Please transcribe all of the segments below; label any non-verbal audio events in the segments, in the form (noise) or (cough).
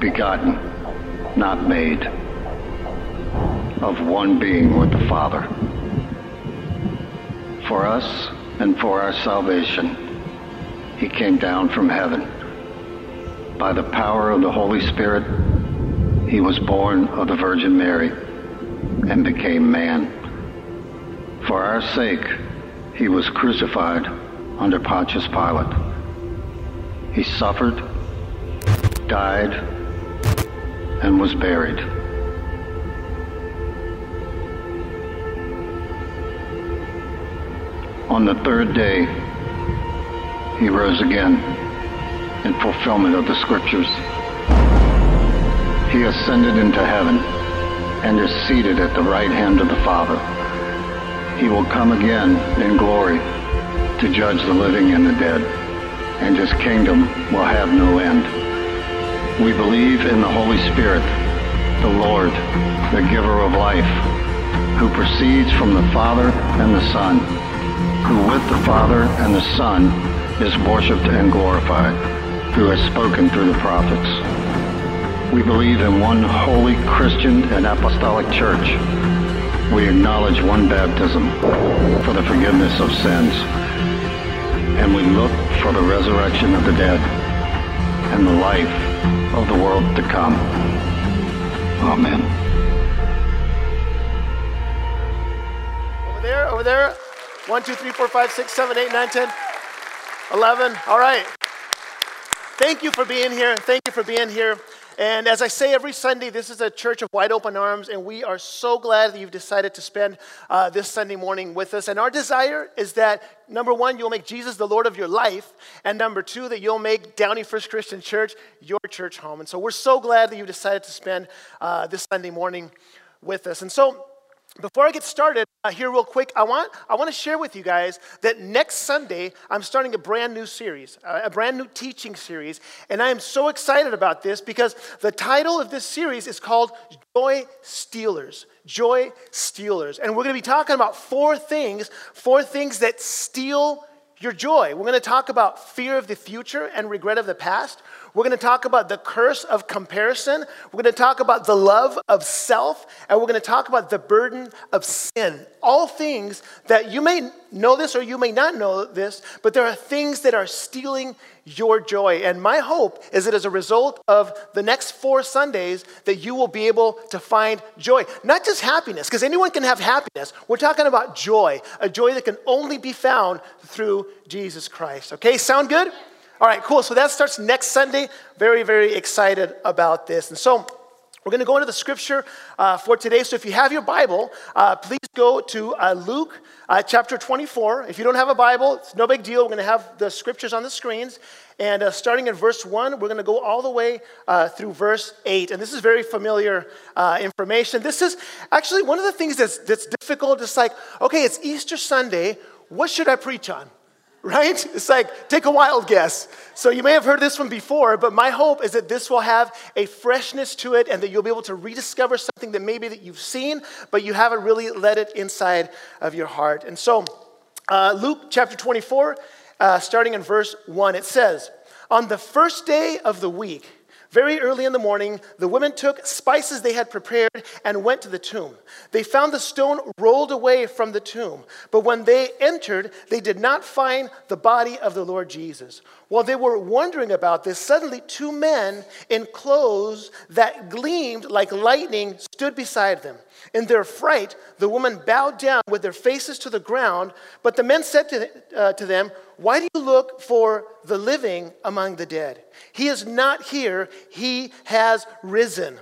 begotten, not made, of one being with the Father. For us and for our salvation, he came down from heaven. By the power of the Holy Spirit, he was born of the Virgin Mary and became man. For our sake, he was crucified under Pontius Pilate. He suffered, died, and was buried. On the third day, he rose again in fulfillment of the scriptures. He ascended into heaven and is seated at the right hand of the Father. He will come again in glory to judge the living and the dead, and his kingdom will have no end. We believe in the Holy Spirit, the Lord, the giver of life, who proceeds from the Father and the Son, who with the Father and the Son is worshiped and glorified, who has spoken through the prophets. We believe in one holy Christian and apostolic church. We acknowledge one baptism for the forgiveness of sins. And we look for the resurrection of the dead and the life of the world to come. Amen. Over there, over there. One, two, three, four, five, six, seven, eight, nine, ten, eleven. All right. Thank you for being here. Thank you for being here. And as I say every Sunday, this is a church of wide open arms, and we are so glad that you've decided to spend uh, this Sunday morning with us. And our desire is that, number one, you'll make Jesus the Lord of your life, and number two, that you'll make Downey First Christian Church your church home. And so we're so glad that you decided to spend uh, this Sunday morning with us. And so, before I get started, uh, here real quick, I want, I want to share with you guys that next Sunday, I'm starting a brand new series, uh, a brand new teaching series. And I am so excited about this because the title of this series is called Joy Stealers. Joy Stealers. And we're going to be talking about four things, four things that steal your joy. We're going to talk about fear of the future and regret of the past. We're going to talk about the curse of comparison. We're going to talk about the love of self. And we're going to talk about the burden of sin. All things that you may know this or you may not know this, but there are things that are stealing your joy. And my hope is that as a result of the next four Sundays, that you will be able to find joy. Not just happiness, because anyone can have happiness. We're talking about joy, a joy that can only be found through Jesus Christ. Okay, sound good? All right, cool. So that starts next Sunday. Very, very excited about this. And so we're going to go into the scripture uh, for today. So if you have your Bible, uh, please go to uh, Luke uh, chapter 24. If you don't have a Bible, it's no big deal. We're going to have the scriptures on the screens. And uh, starting in verse 1, we're going to go all the way uh, through verse 8. And this is very familiar information. This is actually one of the things that's, that's difficult. It's like, okay, it's Easter Sunday. What should I preach on? Right? It's like, take a wild guess. So you may have heard this one before, but my hope is that this will have a freshness to it and that you'll be able to rediscover something that maybe that you've seen, but you haven't really let it inside of your heart. And so, uh, Luke chapter 24, uh, starting in verse 1, it says, On the first day of the week, very early in the morning, the women took spices they had prepared and went to the tomb. They found the stone rolled away from the tomb, but when they entered, they did not find the body of the Lord Jesus. While they were wondering about this, suddenly two men in clothes that gleamed like lightning stood beside them. In their fright, the women bowed down with their faces to the ground, but the men said to, uh, to them, Why do you look for the living among the dead? He is not here, he has risen.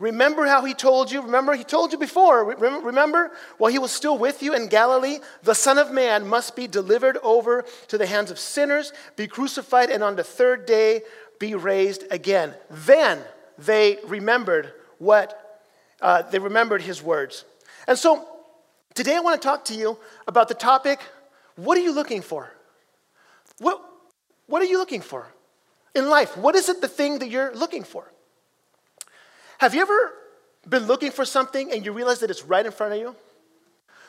Remember how he told you? Remember, he told you before. Remember, while he was still with you in Galilee, the Son of Man must be delivered over to the hands of sinners, be crucified, and on the third day be raised again. Then they remembered what, uh, they remembered his words. And so today I want to talk to you about the topic what are you looking for? What, what are you looking for in life? What is it the thing that you're looking for? Have you ever been looking for something and you realize that it's right in front of you?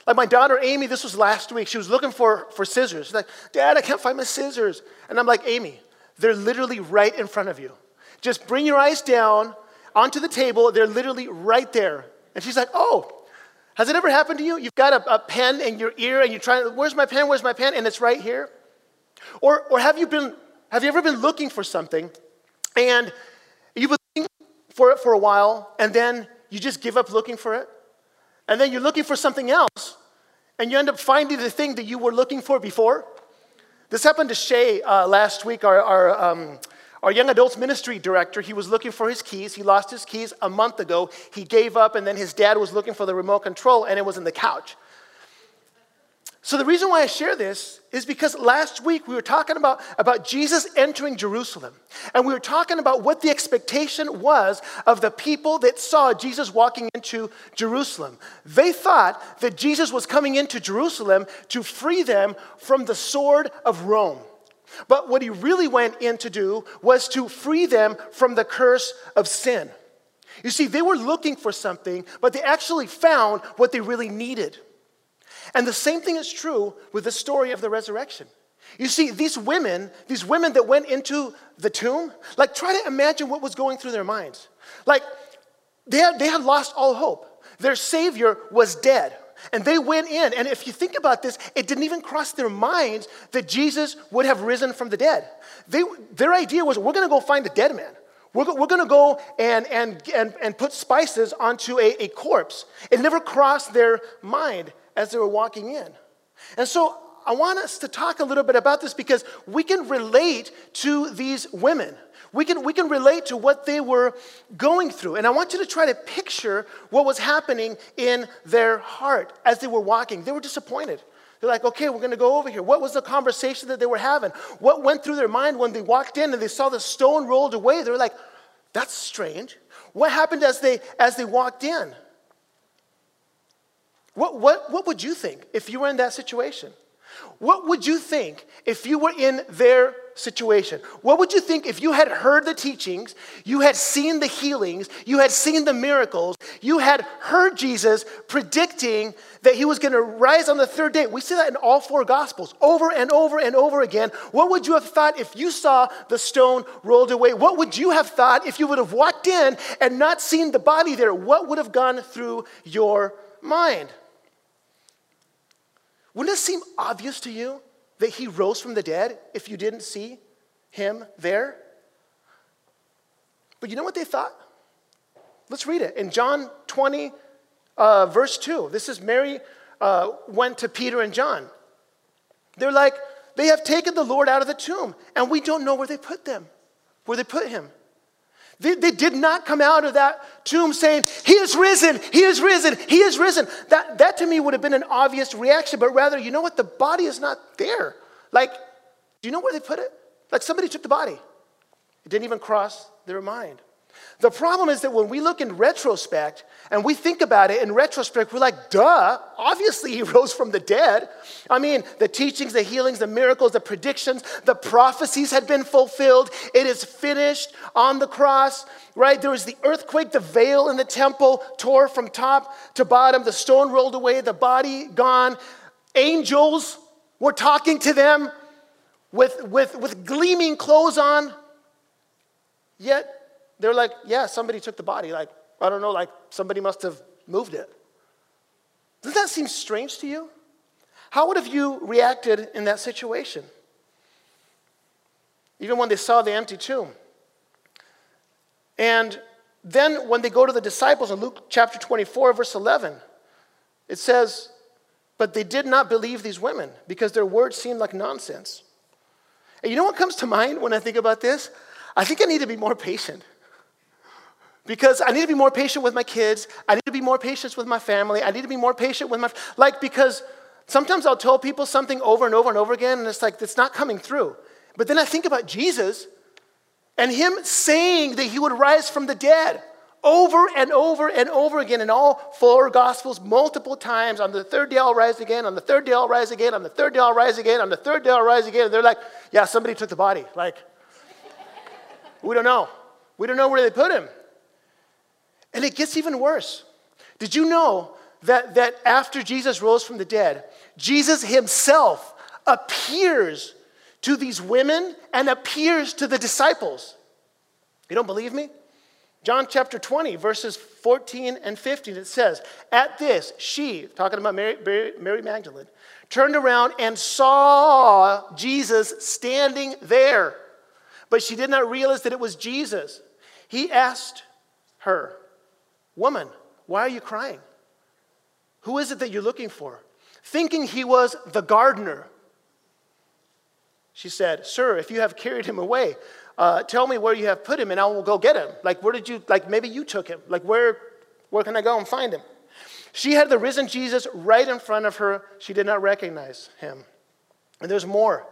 Like my daughter Amy, this was last week. She was looking for, for scissors. She's like, Dad, I can't find my scissors. And I'm like, Amy, they're literally right in front of you. Just bring your eyes down onto the table. They're literally right there. And she's like, Oh, has it ever happened to you? You've got a, a pen in your ear and you're trying, Where's my pen? Where's my pen? And it's right here. Or, or have, you been, have you ever been looking for something and you've been looking for it for a while and then you just give up looking for it? And then you're looking for something else and you end up finding the thing that you were looking for before? This happened to Shay uh, last week, our, our, um, our young adults ministry director. He was looking for his keys. He lost his keys a month ago. He gave up, and then his dad was looking for the remote control, and it was in the couch. So, the reason why I share this is because last week we were talking about, about Jesus entering Jerusalem. And we were talking about what the expectation was of the people that saw Jesus walking into Jerusalem. They thought that Jesus was coming into Jerusalem to free them from the sword of Rome. But what he really went in to do was to free them from the curse of sin. You see, they were looking for something, but they actually found what they really needed. And the same thing is true with the story of the resurrection. You see, these women, these women that went into the tomb, like try to imagine what was going through their minds. Like they had, they had lost all hope. Their Savior was dead. And they went in, and if you think about this, it didn't even cross their minds that Jesus would have risen from the dead. They, their idea was, we're gonna go find a dead man. We're, we're gonna go and, and, and, and put spices onto a, a corpse. It never crossed their mind as they were walking in. And so I want us to talk a little bit about this because we can relate to these women. We can, we can relate to what they were going through. And I want you to try to picture what was happening in their heart as they were walking. They were disappointed. They're like, okay, we're going to go over here. What was the conversation that they were having? What went through their mind when they walked in and they saw the stone rolled away? They were like, that's strange. What happened as they, as they walked in? What, what, what would you think if you were in that situation? What would you think if you were in their situation? What would you think if you had heard the teachings, you had seen the healings, you had seen the miracles, you had heard Jesus predicting that he was going to rise on the third day? We see that in all four gospels over and over and over again. What would you have thought if you saw the stone rolled away? What would you have thought if you would have walked in and not seen the body there? What would have gone through your mind? Wouldn't it seem obvious to you that he rose from the dead if you didn't see him there? But you know what they thought? Let's read it. In John 20, uh, verse 2, this is Mary uh, went to Peter and John. They're like, they have taken the Lord out of the tomb, and we don't know where they put them, where they put him. They, they, did not come out of that tomb saying, He is risen, He is risen, He is risen. That, that to me would have been an obvious reaction, but rather, you know what? The body is not there. Like, do you know where they put it? Like somebody took the body. It didn't even cross their mind. The problem is that when we look in retrospect and we think about it in retrospect, we're like, duh, obviously he (laughs) rose from the dead. I mean, the teachings, the healings, the miracles, the predictions, the prophecies had been fulfilled. It is finished on the cross, right? There was the earthquake, the veil in the temple tore from top to bottom, the stone rolled away, the body gone. Angels were talking to them with, with, with gleaming clothes on. Yet they're like, yeah, somebody took the body. Like, I don't know, like somebody must have moved it. Doesn't that seem strange to you? How would have you reacted in that situation? Even when they saw the empty tomb. And then when they go to the disciples in Luke chapter 24, verse 11, it says, But they did not believe these women because their words seemed like nonsense. And you know what comes to mind when I think about this? I think I need to be more patient. Because I need to be more patient with my kids. I need to be more patient with my family. I need to be more patient with my, like, because sometimes I'll tell people something over and over and over again, and it's like, it's not coming through. But then I think about Jesus, and him saying that he would rise from the dead over and over and over again in all four gospels multiple times on the third day i'll rise again on the third day i'll rise again on the third day i'll rise again on the third day i'll rise again and they're like yeah somebody took the body like (laughs) we don't know we don't know where they put him and it gets even worse did you know that, that after jesus rose from the dead jesus himself appears to these women and appears to the disciples you don't believe me John chapter 20, verses 14 and 15, it says, At this, she, talking about Mary, Mary, Magdalene, turned around and saw Jesus standing there. But she did not realize that it was Jesus. He asked her, Woman, why are you crying? Who is it that you're looking for? Thinking he was the gardener. She said, Sir, if you have carried him away, uh, tell me where you have put him and I will go get him. Like, where did you, like, maybe you took him. Like, where, where can I go and find him? She had the risen Jesus right in front of her. She did not recognize him. And there's more.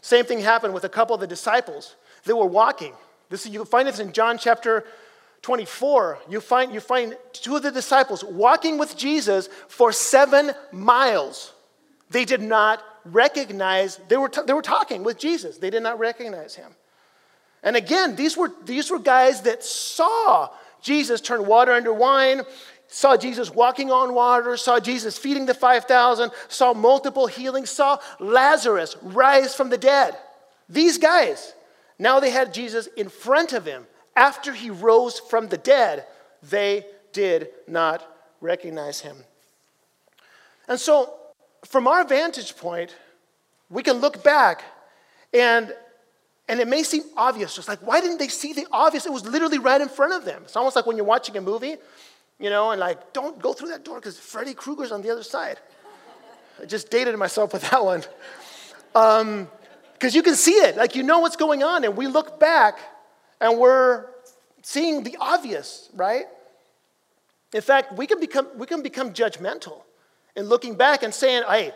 Same thing happened with a couple of the disciples. They were walking. This, you can find this in John chapter 24. You find, you find two of the disciples walking with Jesus for seven miles. They did not recognize, they were, they were talking with Jesus. They did not recognize him. And again, these were, these were guys that saw Jesus turn water into wine, saw Jesus walking on water, saw Jesus feeding the 5,000, saw multiple healings, saw Lazarus rise from the dead. These guys, now they had Jesus in front of him. After he rose from the dead, they did not recognize him. And so, from our vantage point, we can look back and and it may seem obvious, just like, why didn't they see the obvious? It was literally right in front of them. It's almost like when you're watching a movie, you know, and like, don't go through that door because Freddy Krueger's on the other side. I just dated myself with that one. Because um, you can see it, like, you know what's going on. And we look back and we're seeing the obvious, right? In fact, we can become, we can become judgmental in looking back and saying, hey,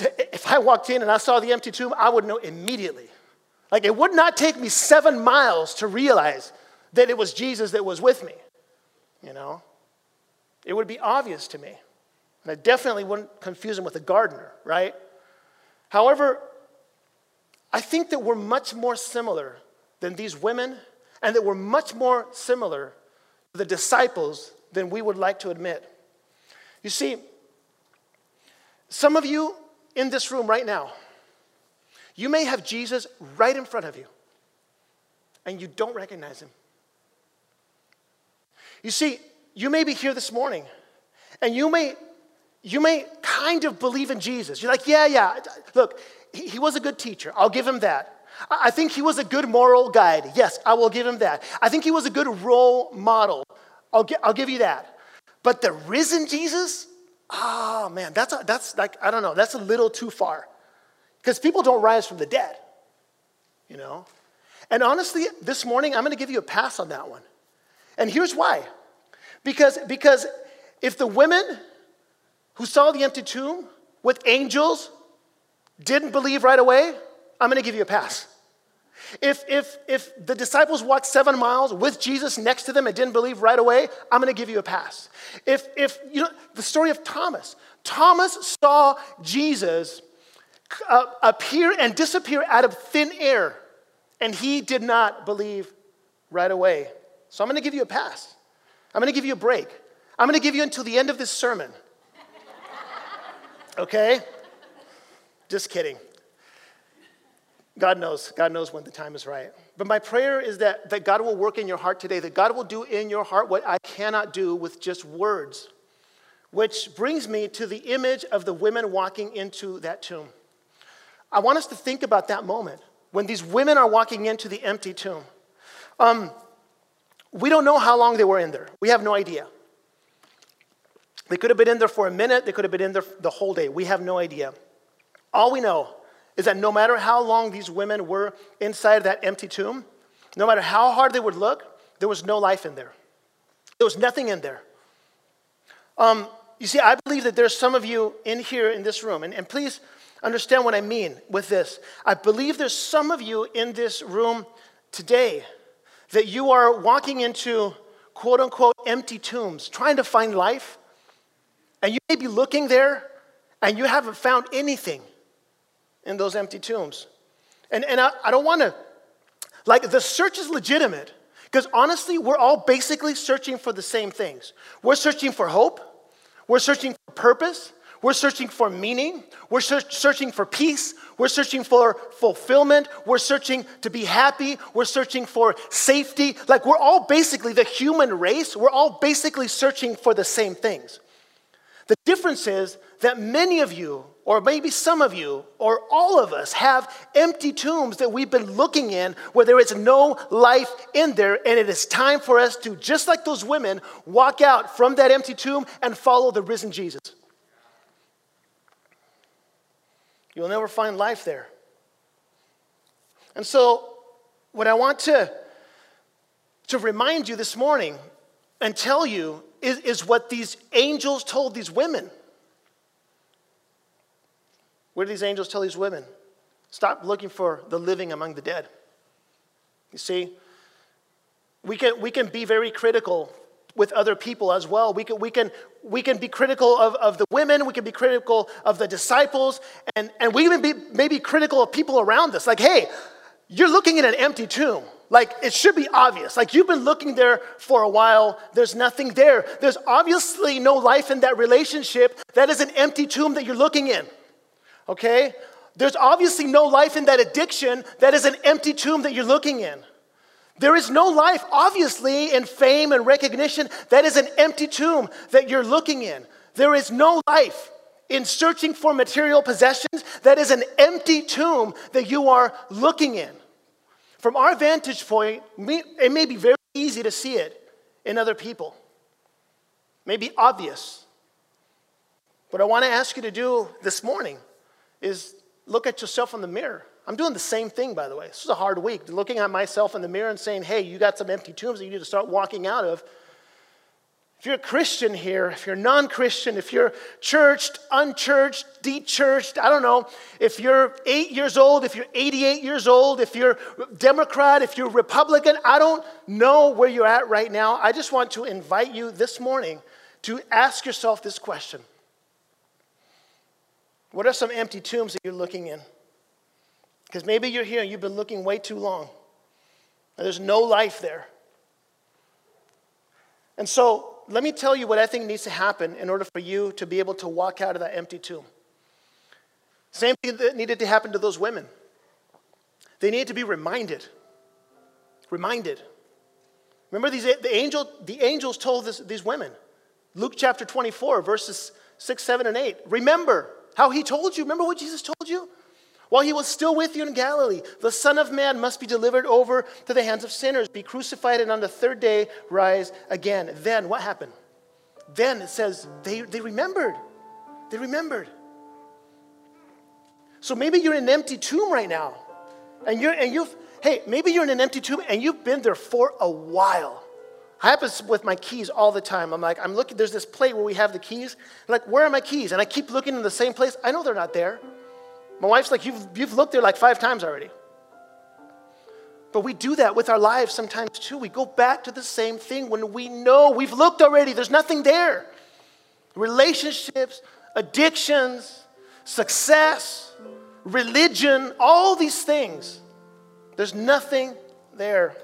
if I walked in and I saw the empty tomb, I would know immediately like it would not take me seven miles to realize that it was Jesus that was with me. You know? It would be obvious to me. And I definitely wouldn't confuse him with a gardener, right? However, I think that we're much more similar than these women, and that we're much more similar to the disciples than we would like to admit. You see, some of you in this room right now, you may have Jesus right in front of you, and you don't recognize him. You see, you may be here this morning, and you may, you may kind of believe in Jesus. You're like, yeah, yeah, look, he, he was a good teacher. I'll give him that. I think he was a good moral guide. Yes, I will give him that. I think he was a good role model. I'll, I'll give you that. But the risen Jesus, oh man, that's, a, that's like, I don't know, that's a little too far. Because people don't rise from the dead, you know? And honestly, this morning, I'm going to give you a pass on that one. And here's why. Because, because if the women who saw the empty tomb with angels didn't believe right away, I'm going to give you a pass. If, if, if the disciples walked seven miles with Jesus next to them and didn't believe right away, I'm going to give you a pass. If, if, you know, the story of Thomas, Thomas saw Jesus uh, appear and disappear out of thin air. And he did not believe right away. So I'm going to give you a pass. I'm going to give you a break. I'm going to give you until the end of this sermon. (laughs) Okay? Just kidding. God knows. God knows when the time is right. But my prayer is that, that God will work in your heart today, that God will do in your heart what I cannot do with just words. Which brings me to the image of the women walking into that tomb. I want us to think about that moment when these women are walking into the empty tomb. Um, we don't know how long they were in there. We have no idea. They could have been in there for a minute, they could have been in there the whole day. We have no idea. All we know is that no matter how long these women were inside that empty tomb, no matter how hard they would look, there was no life in there. There was nothing in there. Um, you see, I believe that there's some of you in here in this room, and, and please Understand what I mean with this. I believe there's some of you in this room today that you are walking into quote unquote empty tombs, trying to find life, and you may be looking there and you haven't found anything in those empty tombs. And, and I, I don't want to, like, the search is legitimate because honestly, we're all basically searching for the same things. We're searching for hope, we're searching for purpose, we're searching for meaning. We're searching for peace. We're searching for fulfillment. We're searching to be happy. We're searching for safety. Like, we're all basically the human race. We're all basically searching for the same things. The difference is that many of you, or maybe some of you, or all of us, have empty tombs that we've been looking in where there is no life in there, and it is time for us to, just like those women, walk out from that empty tomb and follow the risen Jesus. You'll never find life there. And so, what I want to, to remind you this morning and tell you is, is what these angels told these women. What did these angels tell these women? Stop looking for the living among the dead. You see, we can, we can be very critical with other people as well. We can, we can, we can be critical of, of the women, we can be critical of the disciples, and, and we even be maybe critical of people around us. Like, hey, you're looking at an empty tomb. Like, it should be obvious. Like, you've been looking there for a while, there's nothing there. There's obviously no life in that relationship. That is an empty tomb that you're looking in. Okay? There's obviously no life in that addiction. That is an empty tomb that you're looking in. There is no life, obviously, in fame and recognition. That is an empty tomb that you're looking in. There is no life in searching for material possessions. That is an empty tomb that you are looking in. From our vantage point, it may be very easy to see it in other people, it may be obvious. What I want to ask you to do this morning is look at yourself in the mirror. I'm doing the same thing, by the way. This is a hard week, looking at myself in the mirror and saying, hey, you got some empty tombs that you need to start walking out of. If you're a Christian here, if you're non Christian, if you're churched, unchurched, dechurched, I don't know, if you're eight years old, if you're 88 years old, if you're Democrat, if you're Republican, I don't know where you're at right now. I just want to invite you this morning to ask yourself this question What are some empty tombs that you're looking in? Because maybe you're here and you've been looking way too long, there's no life there. And so, let me tell you what I think needs to happen in order for you to be able to walk out of that empty tomb. Same thing that needed to happen to those women. They needed to be reminded. Reminded. Remember, these, the, angel, the angels told this, these women, Luke chapter 24, verses 6, 7, and 8. Remember how he told you. Remember what Jesus told you? While he was still with you in Galilee, the Son of Man must be delivered over to the hands of sinners, be crucified, and on the third day rise again. Then what happened? Then it says they, they remembered. They remembered. So maybe you're in an empty tomb right now. And you're and you've hey, maybe you're in an empty tomb and you've been there for a while. It happens with my keys all the time. I'm like, I'm looking, there's this plate where we have the keys. I'm like, where are my keys? And I keep looking in the same place. I know they're not there. My wife's like, you've, you've looked there like five times already. But we do that with our lives sometimes too. We go back to the same thing when we know we've looked already, there's nothing there. Relationships, addictions, success, religion, all these things. There's nothing there.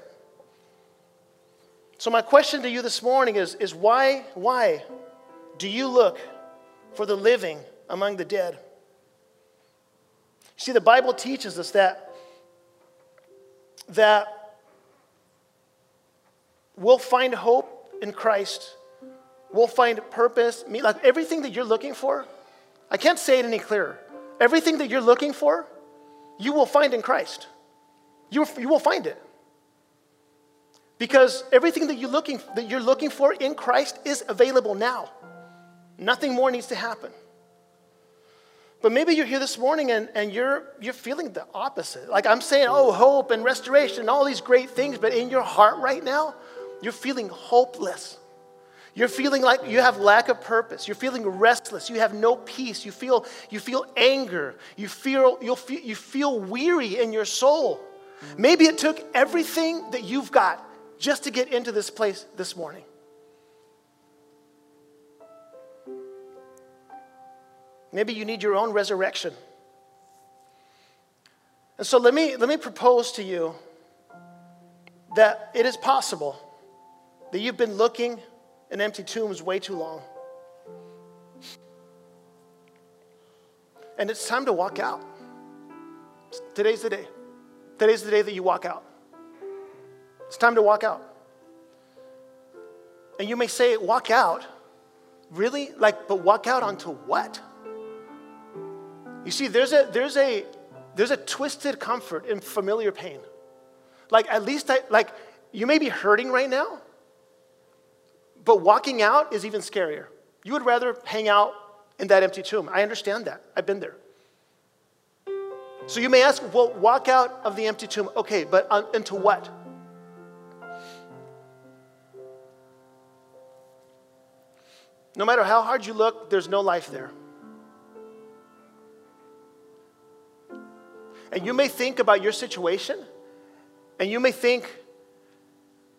So, my question to you this morning is, is why, why do you look for the living among the dead? See, the Bible teaches us that, that we'll find hope in Christ. We'll find purpose. Like everything that you're looking for, I can't say it any clearer. Everything that you're looking for, you will find in Christ. You, you will find it. Because everything that you're, looking, that you're looking for in Christ is available now. Nothing more needs to happen. But maybe you're here this morning and, and you're, you're feeling the opposite. Like I'm saying, oh, hope and restoration and all these great things, but in your heart right now, you're feeling hopeless. You're feeling like you have lack of purpose. You're feeling restless. You have no peace. You feel, you feel anger. You feel, you'll feel, you feel weary in your soul. Maybe it took everything that you've got just to get into this place this morning. Maybe you need your own resurrection. And so let me, let me propose to you that it is possible that you've been looking in empty tombs way too long. And it's time to walk out. Today's the day. Today's the day that you walk out. It's time to walk out. And you may say, walk out? Really? Like, but walk out onto what? You see, there's a, there's a, there's a twisted comfort in familiar pain. Like, at least I, like, you may be hurting right now, but walking out is even scarier. You would rather hang out in that empty tomb. I understand that. I've been there. So you may ask, well, walk out of the empty tomb. Okay, but on, into what? No matter how hard you look, there's no life there. And you may think about your situation, and you may think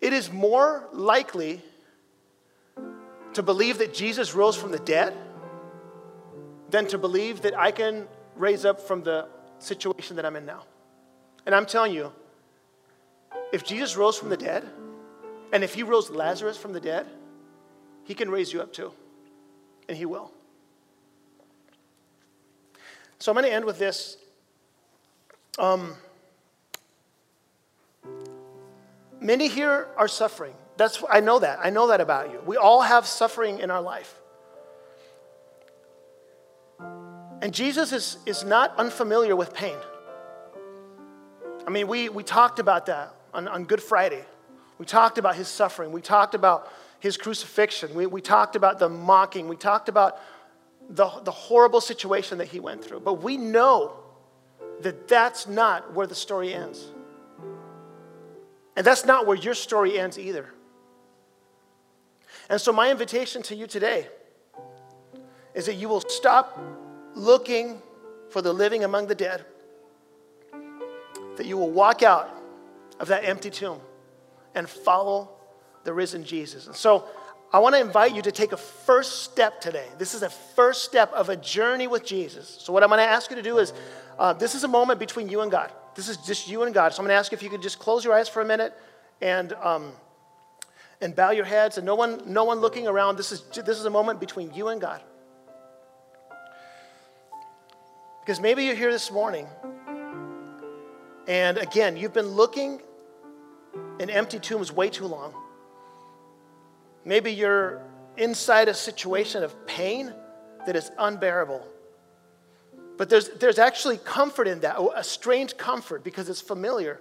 it is more likely to believe that Jesus rose from the dead than to believe that I can raise up from the situation that I'm in now. And I'm telling you, if Jesus rose from the dead, and if he rose Lazarus from the dead, he can raise you up too. And he will. So I'm going to end with this um, many here are suffering. That's, I know that. I know that about you. We all have suffering in our life. And Jesus is, is not unfamiliar with pain. I mean, we, we talked about that on, on Good Friday. We talked about his suffering. We talked about his crucifixion. We, we talked about the mocking. We talked about the, the horrible situation that he went through. But we know that that's not where the story ends. And that's not where your story ends either. And so, my invitation to you today is that you will stop looking for the living among the dead, that you will walk out of that empty tomb and follow the risen Jesus. And so, I want to invite you to take a first step today. This is a first step of a journey with Jesus. So, what I'm going to ask you to do is uh, this is a moment between you and God. This is just you and God. So I'm going to ask you if you could just close your eyes for a minute and, um, and bow your heads and no one, no one looking around. This is, this is a moment between you and God. Because maybe you're here this morning and again, you've been looking in empty tombs way too long. Maybe you're inside a situation of pain that is unbearable. But there's, there's actually comfort in that, a strange comfort because it's familiar.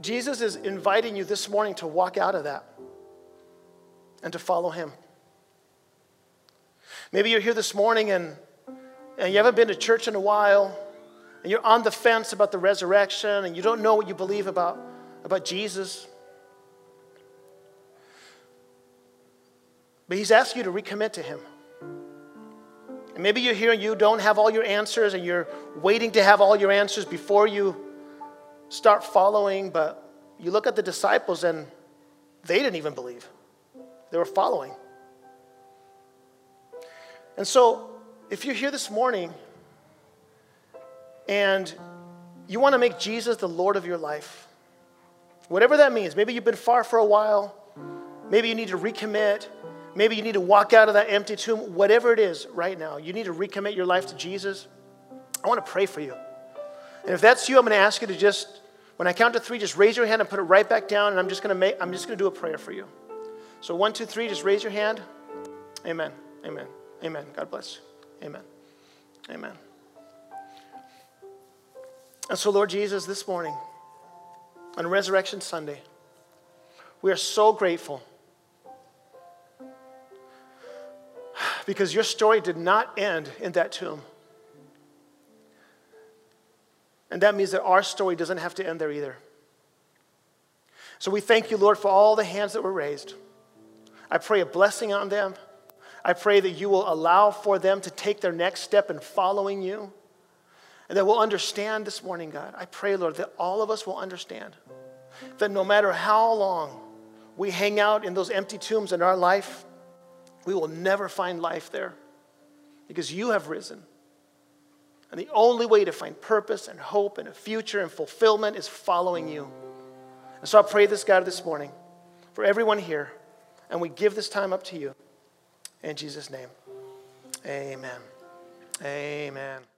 Jesus is inviting you this morning to walk out of that and to follow him. Maybe you're here this morning and, and you haven't been to church in a while, and you're on the fence about the resurrection, and you don't know what you believe about, about Jesus. But he's asked you to recommit to him. And maybe you're here and you don't have all your answers and you're waiting to have all your answers before you start following, but you look at the disciples and they didn't even believe. They were following. And so, if you're here this morning and you want to make Jesus the Lord of your life, whatever that means, maybe you've been far for a while, maybe you need to recommit, Maybe you need to walk out of that empty tomb, whatever it is right now. You need to recommit your life to Jesus. I want to pray for you. And if that's you, I'm going to ask you to just, when I count to three, just raise your hand and put it right back down, and I'm just going to make, I'm just going to do a prayer for you. So one, two, three, just raise your hand. Amen. Amen. Amen. God bless you. Amen. Amen. And so, Lord Jesus, this morning, on Resurrection Sunday, we are so grateful because your story did not end in that tomb. And that means that our story doesn't have to end there either. So we thank you, Lord, for all the hands that were raised. I pray a blessing on them. I pray that you will allow for them to take their next step in following you. And that we'll understand this morning, God. I pray, Lord, that all of us will understand that no matter how long we hang out in those empty tombs in our life, we will never find life there because you have risen. And the only way to find purpose and hope and a future and fulfillment is following you. And so I pray this, God, this morning for everyone here, and we give this time up to you. In Jesus' name, amen. Amen.